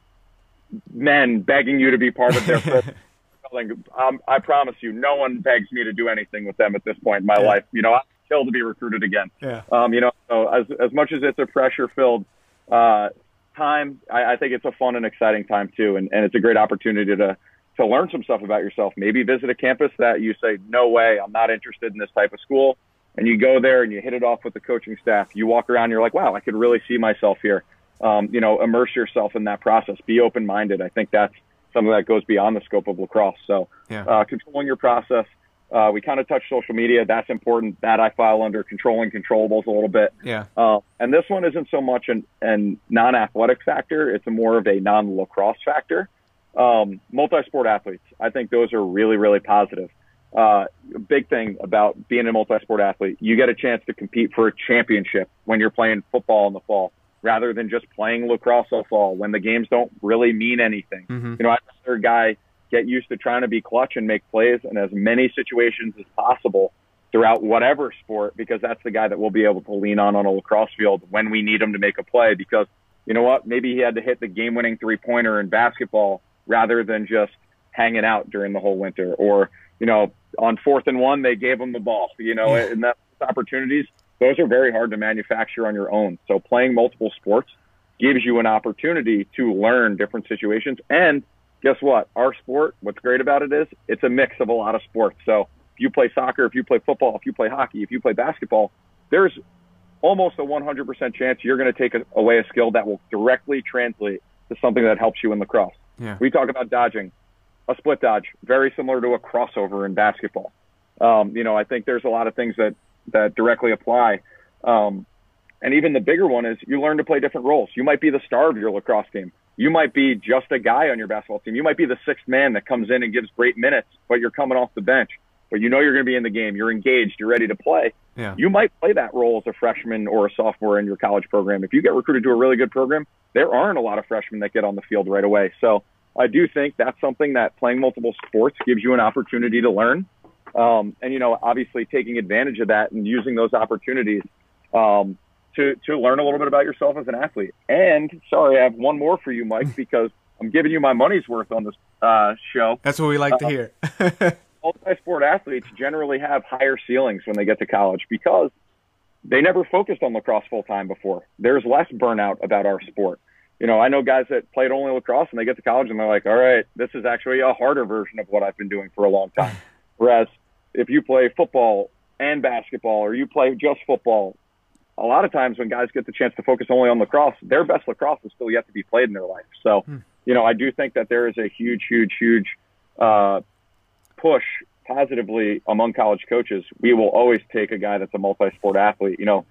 men begging you to be part of their program. um, I promise you, no one begs me to do anything with them at this point in my yeah. life. You know, I'm killed to be recruited again. Yeah. Um, you know, so as as much as it's a pressure filled uh, time, I, I think it's a fun and exciting time too, and, and it's a great opportunity to to learn some stuff about yourself. Maybe visit a campus that you say, no way, I'm not interested in this type of school and you go there and you hit it off with the coaching staff. You walk around, you're like, wow, I could really see myself here. Um, you know, immerse yourself in that process. Be open minded. I think that's something that goes beyond the scope of lacrosse. So, yeah. uh, controlling your process. Uh, we kind of touched social media. That's important. That I file under controlling controllables a little bit. Yeah. Uh, and this one isn't so much an, an non-athletic factor. It's more of a non-lacrosse factor. Um, multi-sport athletes. I think those are really, really positive uh, big thing about being a multi-sport athlete. You get a chance to compete for a championship when you're playing football in the fall, rather than just playing lacrosse all fall when the games don't really mean anything. Mm-hmm. You know, I'd rather a guy get used to trying to be clutch and make plays in as many situations as possible throughout whatever sport, because that's the guy that we'll be able to lean on on a lacrosse field when we need him to make a play. Because you know what? Maybe he had to hit the game-winning three-pointer in basketball rather than just hanging out during the whole winter or you know, on fourth and one, they gave him the ball, you know, yeah. and that's opportunities, those are very hard to manufacture on your own. So playing multiple sports gives you an opportunity to learn different situations. And guess what? Our sport, what's great about it is it's a mix of a lot of sports. So if you play soccer, if you play football, if you play hockey, if you play basketball, there's almost a 100% chance you're going to take a, away a skill that will directly translate to something that helps you in lacrosse. Yeah. We talk about dodging a split dodge, very similar to a crossover in basketball. Um, you know, I think there's a lot of things that that directly apply. Um, and even the bigger one is you learn to play different roles. You might be the star of your lacrosse team. You might be just a guy on your basketball team. You might be the sixth man that comes in and gives great minutes, but you're coming off the bench. But you know you're going to be in the game. You're engaged. You're ready to play. Yeah. You might play that role as a freshman or a sophomore in your college program. If you get recruited to a really good program, there aren't a lot of freshmen that get on the field right away. So I do think that's something that playing multiple sports gives you an opportunity to learn. Um, and, you know, obviously taking advantage of that and using those opportunities um, to, to learn a little bit about yourself as an athlete. And sorry, I have one more for you, Mike, because I'm giving you my money's worth on this uh, show. That's what we like to uh, hear. multi-sport athletes generally have higher ceilings when they get to college because they never focused on lacrosse full time before. There's less burnout about our sport you know, I know guys that played only lacrosse and they get to college and they're like, all right, this is actually a harder version of what I've been doing for a long time. Whereas if you play football and basketball or you play just football, a lot of times when guys get the chance to focus only on lacrosse, their best lacrosse is still yet to be played in their life. So, hmm. you know, I do think that there is a huge, huge, huge uh, push positively among college coaches. We will always take a guy that's a multi-sport athlete. You know,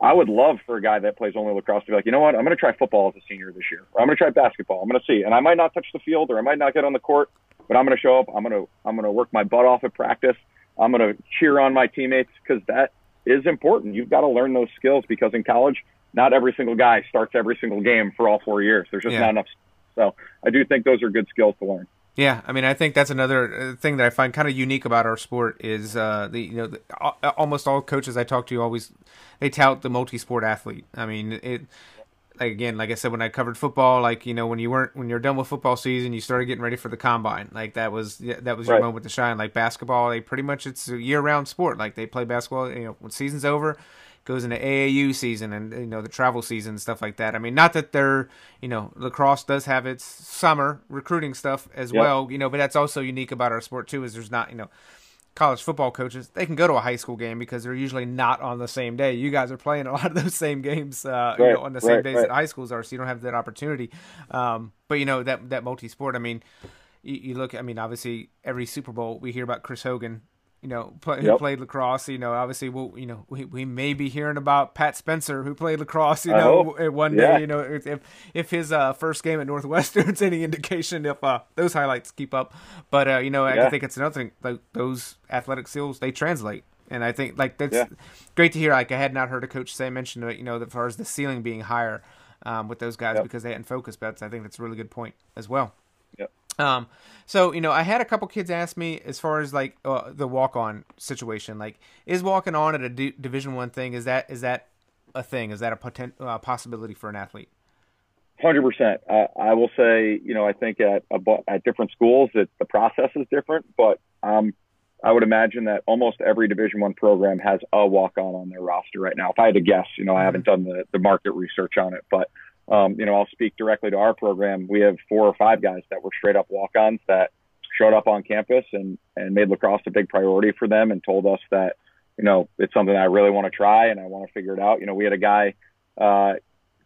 I would love for a guy that plays only lacrosse to be like, you know what, I'm going to try football as a senior this year, or I'm going to try basketball. I'm going to see, and I might not touch the field, or I might not get on the court, but I'm going to show up. I'm going to I'm going to work my butt off at practice. I'm going to cheer on my teammates because that is important. You've got to learn those skills because in college, not every single guy starts every single game for all four years. There's just yeah. not enough. So I do think those are good skills to learn. Yeah, I mean, I think that's another uh, thing that I find kind of unique about our sport is uh, the you know the, almost all coaches I talk to always they tout the multi-sport athlete. I mean, it like again, like I said, when I covered football, like you know, when you weren't when you're done with football season, you started getting ready for the combine. Like that was that was your right. moment to shine. Like basketball, they pretty much it's a year round sport. Like they play basketball. You know, when season's over, goes into AAU season and you know the travel season and stuff like that. I mean, not that they're you know lacrosse does have its summer recruiting stuff as yep. well. You know, but that's also unique about our sport too. Is there's not you know college football coaches, they can go to a high school game because they're usually not on the same day. You guys are playing a lot of those same games uh, right, you know, on the same right, days right. that high schools are, so you don't have that opportunity. Um, but you know that that multi sport. I mean, you, you, look. I mean, obviously, every Super Bowl we hear about Chris Hogan you know, play, yep. who played lacrosse. You know, obviously, we'll, you know, we, we may be hearing about Pat Spencer, who played lacrosse. You know, one yeah. day, you know, if if his uh, first game at Northwestern's any indication, if uh, those highlights keep up. But uh, you know, yeah. I think it's another thing. Like those athletic skills, they translate. And I think like that's yeah. great to hear. Like I had not heard a coach say mention it, you know, as far as the ceiling being higher um, with those guys yep. because they hadn't focus bets. I think that's a really good point as well. Um, so you know, I had a couple kids ask me as far as like uh, the walk on situation. Like, is walking on at a D- Division One thing? Is that is that a thing? Is that a potent, uh, possibility for an athlete? Hundred percent. I will say, you know, I think at at different schools, that the process is different, but um, I would imagine that almost every Division One program has a walk on on their roster right now. If I had to guess, you know, I haven't done the the market research on it, but um, you know, I'll speak directly to our program. We have four or five guys that were straight up walk-ons that showed up on campus and, and made lacrosse a big priority for them and told us that, you know, it's something I really want to try and I want to figure it out. You know, we had a guy, uh,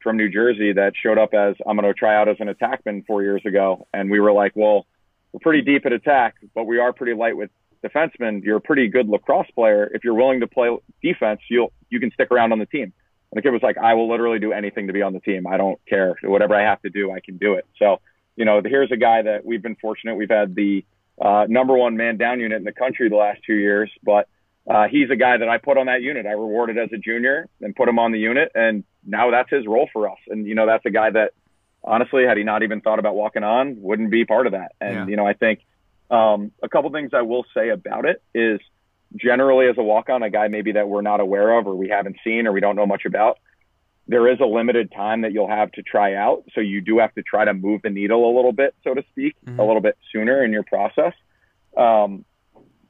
from New Jersey that showed up as I'm going to try out as an attackman four years ago. And we were like, well, we're pretty deep at attack, but we are pretty light with defensemen. You're a pretty good lacrosse player. If you're willing to play defense, you'll, you can stick around on the team. And the kid was like, I will literally do anything to be on the team. I don't care. Whatever I have to do, I can do it. So, you know, here's a guy that we've been fortunate. We've had the uh, number one man down unit in the country the last two years, but uh, he's a guy that I put on that unit. I rewarded as a junior and put him on the unit, and now that's his role for us. And you know, that's a guy that honestly, had he not even thought about walking on, wouldn't be part of that. And yeah. you know, I think um, a couple things I will say about it is generally as a walk on, a guy maybe that we're not aware of or we haven't seen or we don't know much about, there is a limited time that you'll have to try out. So you do have to try to move the needle a little bit, so to speak, mm-hmm. a little bit sooner in your process. Um,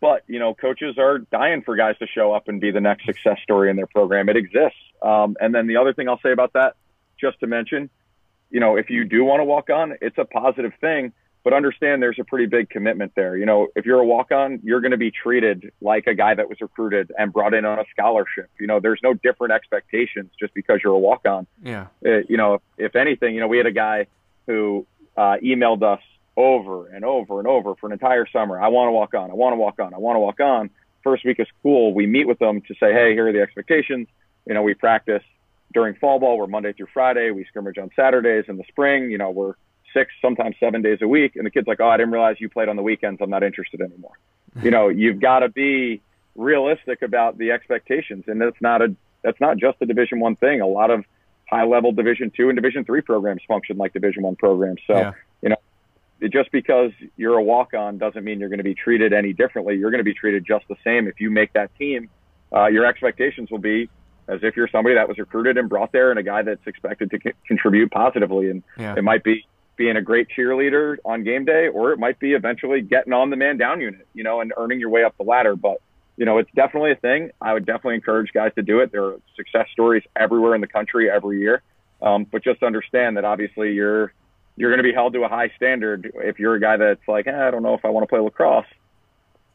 but, you know, coaches are dying for guys to show up and be the next success story in their program. It exists. Um, and then the other thing I'll say about that, just to mention, you know, if you do want to walk on, it's a positive thing but understand there's a pretty big commitment there. You know, if you're a walk on, you're going to be treated like a guy that was recruited and brought in on a scholarship. You know, there's no different expectations just because you're a walk on. Yeah. Uh, you know, if, if, anything, you know, we had a guy who uh, emailed us over and over and over for an entire summer. I want to walk on. I want to walk on. I want to walk on. First week of school, we meet with them to say, hey, here are the expectations. You know, we practice during fall ball. We're Monday through Friday. We scrimmage on Saturdays in the spring. You know, we're six, sometimes seven days a week. And the kid's like, oh, I didn't realize you played on the weekends. I'm not interested anymore. you know, you've got to be realistic about the expectations. And that's not a, that's not just a division one thing. A lot of high level division two and division three programs function like division one programs. So, yeah. you know, just because you're a walk on doesn't mean you're going to be treated any differently. You're going to be treated just the same. If you make that team, uh, your expectations will be as if you're somebody that was recruited and brought there and a guy that's expected to c- contribute positively. And yeah. it might be being a great cheerleader on game day, or it might be eventually getting on the man down unit, you know, and earning your way up the ladder. But, you know, it's definitely a thing. I would definitely encourage guys to do it. There are success stories everywhere in the country every year. Um, but just understand that obviously you're, you're going to be held to a high standard. If you're a guy that's like, eh, I don't know if I want to play lacrosse,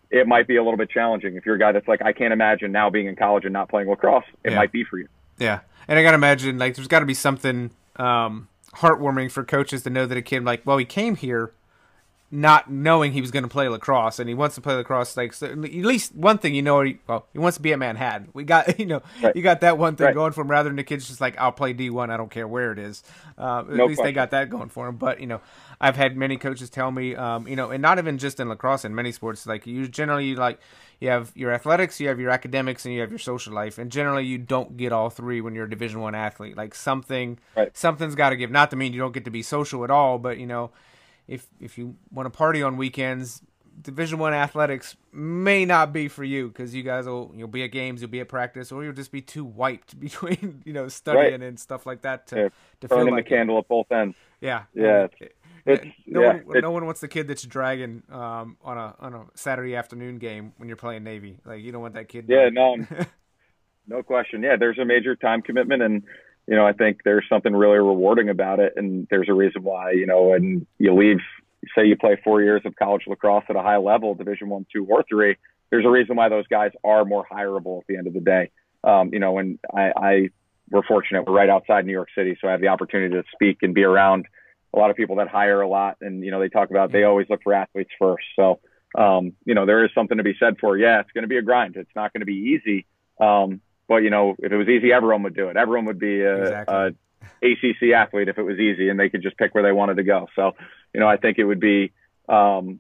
it might be a little bit challenging. If you're a guy that's like, I can't imagine now being in college and not playing lacrosse, it yeah. might be for you. Yeah. And I got to imagine, like, there's got to be something, um, heartwarming for coaches to know that a kid like, well, he came here not knowing he was going to play lacrosse, and he wants to play lacrosse. Like so at least one thing you know, he, well, he wants to be at Manhattan. We got you know, right. you got that one thing right. going for him. Rather than the kids just like I'll play D one, I don't care where it is. Uh, at least question. they got that going for him. But you know, I've had many coaches tell me, um, you know, and not even just in lacrosse, in many sports, like you generally like you have your athletics, you have your academics, and you have your social life. And generally, you don't get all three when you're a Division One athlete. Like something, right. something's got to give. Not to mean you don't get to be social at all, but you know if if you want to party on weekends, Division One athletics may not be for you because you guys will you'll be at games, you'll be at practice, or you'll just be too wiped between you know studying right. and stuff like that to yeah. to burning like the candle at both ends. Yeah, yeah. No, yeah, one, no one wants the kid that's dragging um, on a on a Saturday afternoon game when you're playing Navy. Like you don't want that kid. Yeah, no, no question. Yeah, there's a major time commitment, and you know, I think there's something really rewarding about it. And there's a reason why, you know, when you leave, say you play four years of college lacrosse at a high level, division one, two, or three, there's a reason why those guys are more hireable at the end of the day. Um, you know, and I, I, we're fortunate. We're right outside New York City. So I have the opportunity to speak and be around a lot of people that hire a lot. And, you know, they talk about, they always look for athletes first. So, um, you know, there is something to be said for, yeah, it's going to be a grind. It's not going to be easy. Um, but you know, if it was easy, everyone would do it. Everyone would be a, exactly. a ACC athlete if it was easy and they could just pick where they wanted to go. So, you know, I think it would be, um,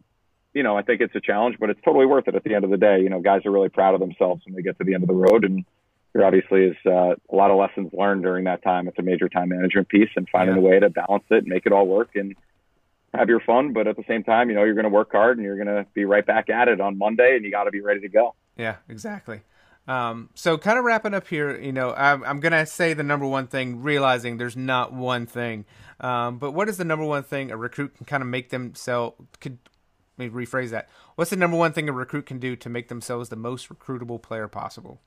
you know, I think it's a challenge, but it's totally worth it at the end of the day. You know, guys are really proud of themselves when they get to the end of the road. And there obviously is uh, a lot of lessons learned during that time. It's a major time management piece and finding yeah. a way to balance it, and make it all work and have your fun. But at the same time, you know, you're going to work hard and you're going to be right back at it on Monday and you got to be ready to go. Yeah, exactly. Um, so kind of wrapping up here, you know, I'm, I'm going to say the number one thing, realizing there's not one thing. Um, but what is the number one thing a recruit can kind of make themselves, could, let me rephrase that. What's the number one thing a recruit can do to make themselves the most recruitable player possible?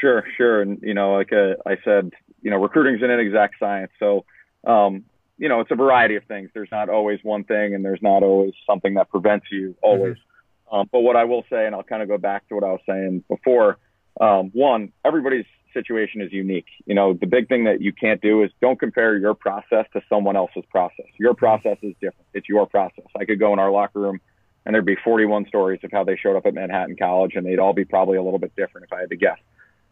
Sure, sure. And, you know, like uh, I said, you know, recruiting is an inexact science. So, um, you know, it's a variety of things. There's not always one thing and there's not always something that prevents you always. Mm-hmm. Um, but what I will say, and I'll kind of go back to what I was saying before, um, one, everybody's situation is unique. You know, the big thing that you can't do is don't compare your process to someone else's process. Your process is different. It's your process. I could go in our locker room and there'd be 41 stories of how they showed up at Manhattan College, and they'd all be probably a little bit different if I had to guess.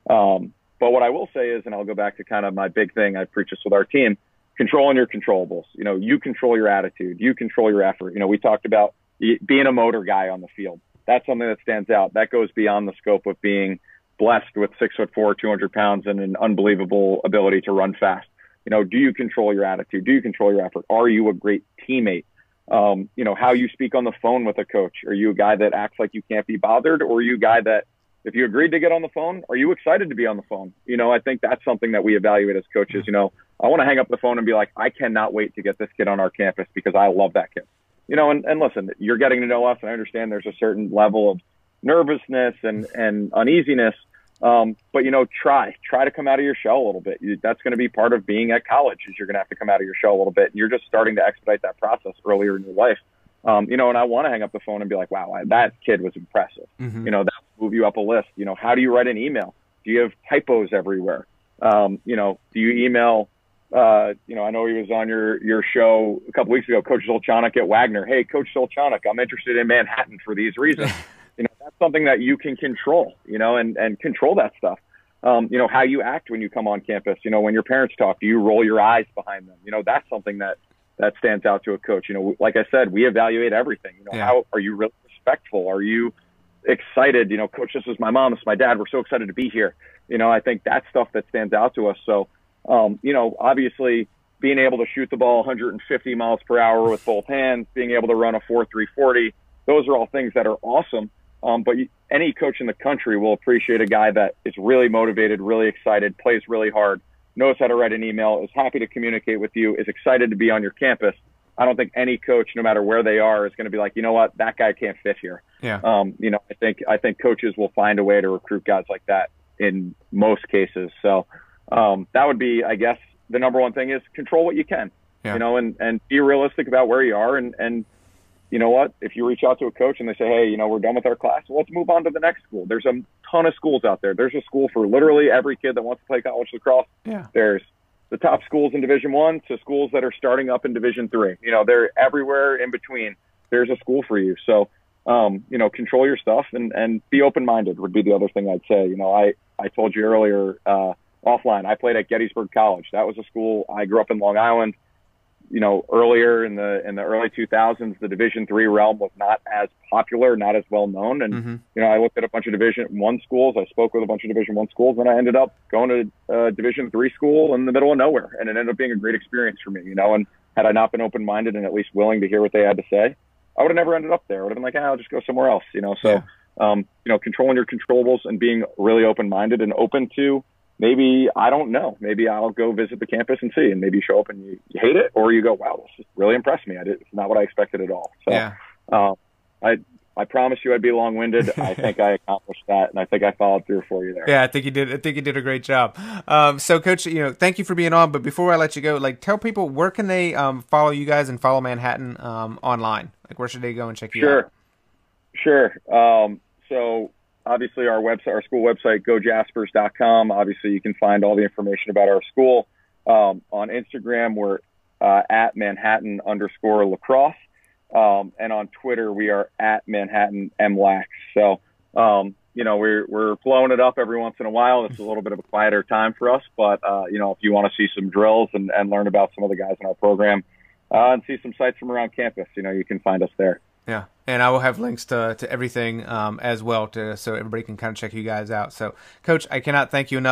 Um, but what I will say is, and I'll go back to kind of my big thing, I preach this with our team, controlling your controllables. You know, you control your attitude, you control your effort. You know, we talked about being a motor guy on the field. That's something that stands out. That goes beyond the scope of being blessed with six foot four, 200 pounds, and an unbelievable ability to run fast. You know, do you control your attitude? Do you control your effort? Are you a great teammate? Um, you know, how you speak on the phone with a coach. Are you a guy that acts like you can't be bothered, or are you a guy that, if you agreed to get on the phone, are you excited to be on the phone? You know, I think that's something that we evaluate as coaches. You know, I want to hang up the phone and be like, I cannot wait to get this kid on our campus because I love that kid you know, and, and listen, you're getting to know us, and I understand there's a certain level of nervousness and, and uneasiness. Um, but you know, try try to come out of your shell a little bit. You, that's going to be part of being at college. Is you're going to have to come out of your shell a little bit, and you're just starting to expedite that process earlier in your life. Um, you know, and I want to hang up the phone and be like, wow, that kid was impressive. Mm-hmm. You know, that move you up a list. You know, how do you write an email? Do you have typos everywhere? Um, you know, do you email uh, you know, I know he was on your your show a couple weeks ago, Coach Zolchanik at Wagner. Hey, Coach Zolchanik, I'm interested in Manhattan for these reasons. you know, that's something that you can control. You know, and and control that stuff. Um, you know, how you act when you come on campus. You know, when your parents talk, do you roll your eyes behind them? You know, that's something that that stands out to a coach. You know, like I said, we evaluate everything. You know, yeah. how are you really respectful? Are you excited? You know, coach, this is my mom, this is my dad. We're so excited to be here. You know, I think that's stuff that stands out to us. So um, you know, obviously being able to shoot the ball 150 miles per hour with both hands, being able to run a 4.340, those are all things that are awesome. Um, but any coach in the country will appreciate a guy that is really motivated, really excited, plays really hard, knows how to write an email, is happy to communicate with you, is excited to be on your campus. I don't think any coach, no matter where they are, is going to be like, you know what, that guy can't fit here. Yeah. Um, you know, I think I think coaches will find a way to recruit guys like that in most cases. So, um, that would be, I guess, the number one thing is control what you can, yeah. you know, and, and be realistic about where you are. And, and, you know what, if you reach out to a coach and they say, Hey, you know, we're done with our class, well, let's move on to the next school. There's a ton of schools out there. There's a school for literally every kid that wants to play college lacrosse. Yeah. There's the top schools in division one to schools that are starting up in division three. You know, they're everywhere in between. there's a school for you. So, um, you know, control your stuff and, and be open minded would be the other thing I'd say. You know, I, I told you earlier, uh, offline, I played at Gettysburg College. That was a school. I grew up in Long Island you know, earlier in the in the early 2000s, the Division three realm was not as popular, not as well known, and mm-hmm. you know, I looked at a bunch of Division one schools. I spoke with a bunch of Division one schools, and I ended up going to a Division three school in the middle of nowhere, and it ended up being a great experience for me. You know, and had I not been open minded and at least willing to hear what they had to say, I would have never ended up there. I would have been like, ah, I'll just go somewhere else. You know, so. Yeah. Um, you know, controlling your controllables and being really open-minded and open to maybe I don't know. Maybe I'll go visit the campus and see, and maybe you show up and you, you hate it, or you go, wow, this really impressed me. I did, it's not what I expected at all. So, yeah. uh, I I promised you I'd be long winded. I think I accomplished that, and I think I followed through for you there. Yeah, I think you did. I think you did a great job. Um, so, Coach, you know, thank you for being on. But before I let you go, like, tell people where can they um, follow you guys and follow Manhattan um, online? Like, where should they go and check you sure. out? Sure. Sure. Um, so obviously our website, our school website, gojaspers.com. Obviously, you can find all the information about our school. Um, on Instagram, we're uh, at Manhattan underscore lacrosse. Um, and on Twitter, we are at Manhattan MLAX. So, um, you know, we're, we're blowing it up every once in a while. It's a little bit of a quieter time for us, but, uh, you know, if you want to see some drills and, and learn about some of the guys in our program, uh, and see some sites from around campus, you know, you can find us there. Yeah, and I will have links to to everything um, as well, to so everybody can kind of check you guys out. So, Coach, I cannot thank you enough